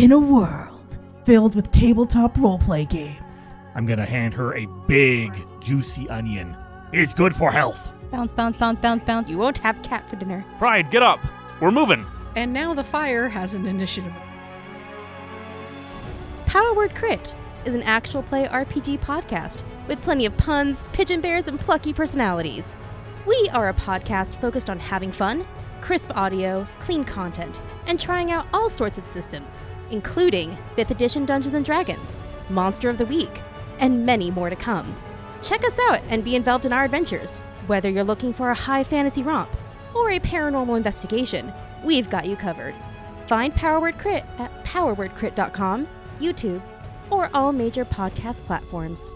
in a world filled with tabletop roleplay games. I'm gonna hand her a big, juicy onion. It's good for health. Bounce, bounce, bounce, bounce, bounce. You won't have cat for dinner. Pride, get up. We're moving. And now the fire has an initiative. Power Word Crit is an actual play RPG podcast with plenty of puns, pigeon bears, and plucky personalities. We are a podcast focused on having fun, crisp audio, clean content, and trying out all sorts of systems, including 5th edition Dungeons and Dragons, Monster of the Week, and many more to come. Check us out and be involved in our adventures. Whether you're looking for a high fantasy romp or a paranormal investigation, we've got you covered. Find Power Word Crit at powerwordcrit.com, YouTube, or all major podcast platforms.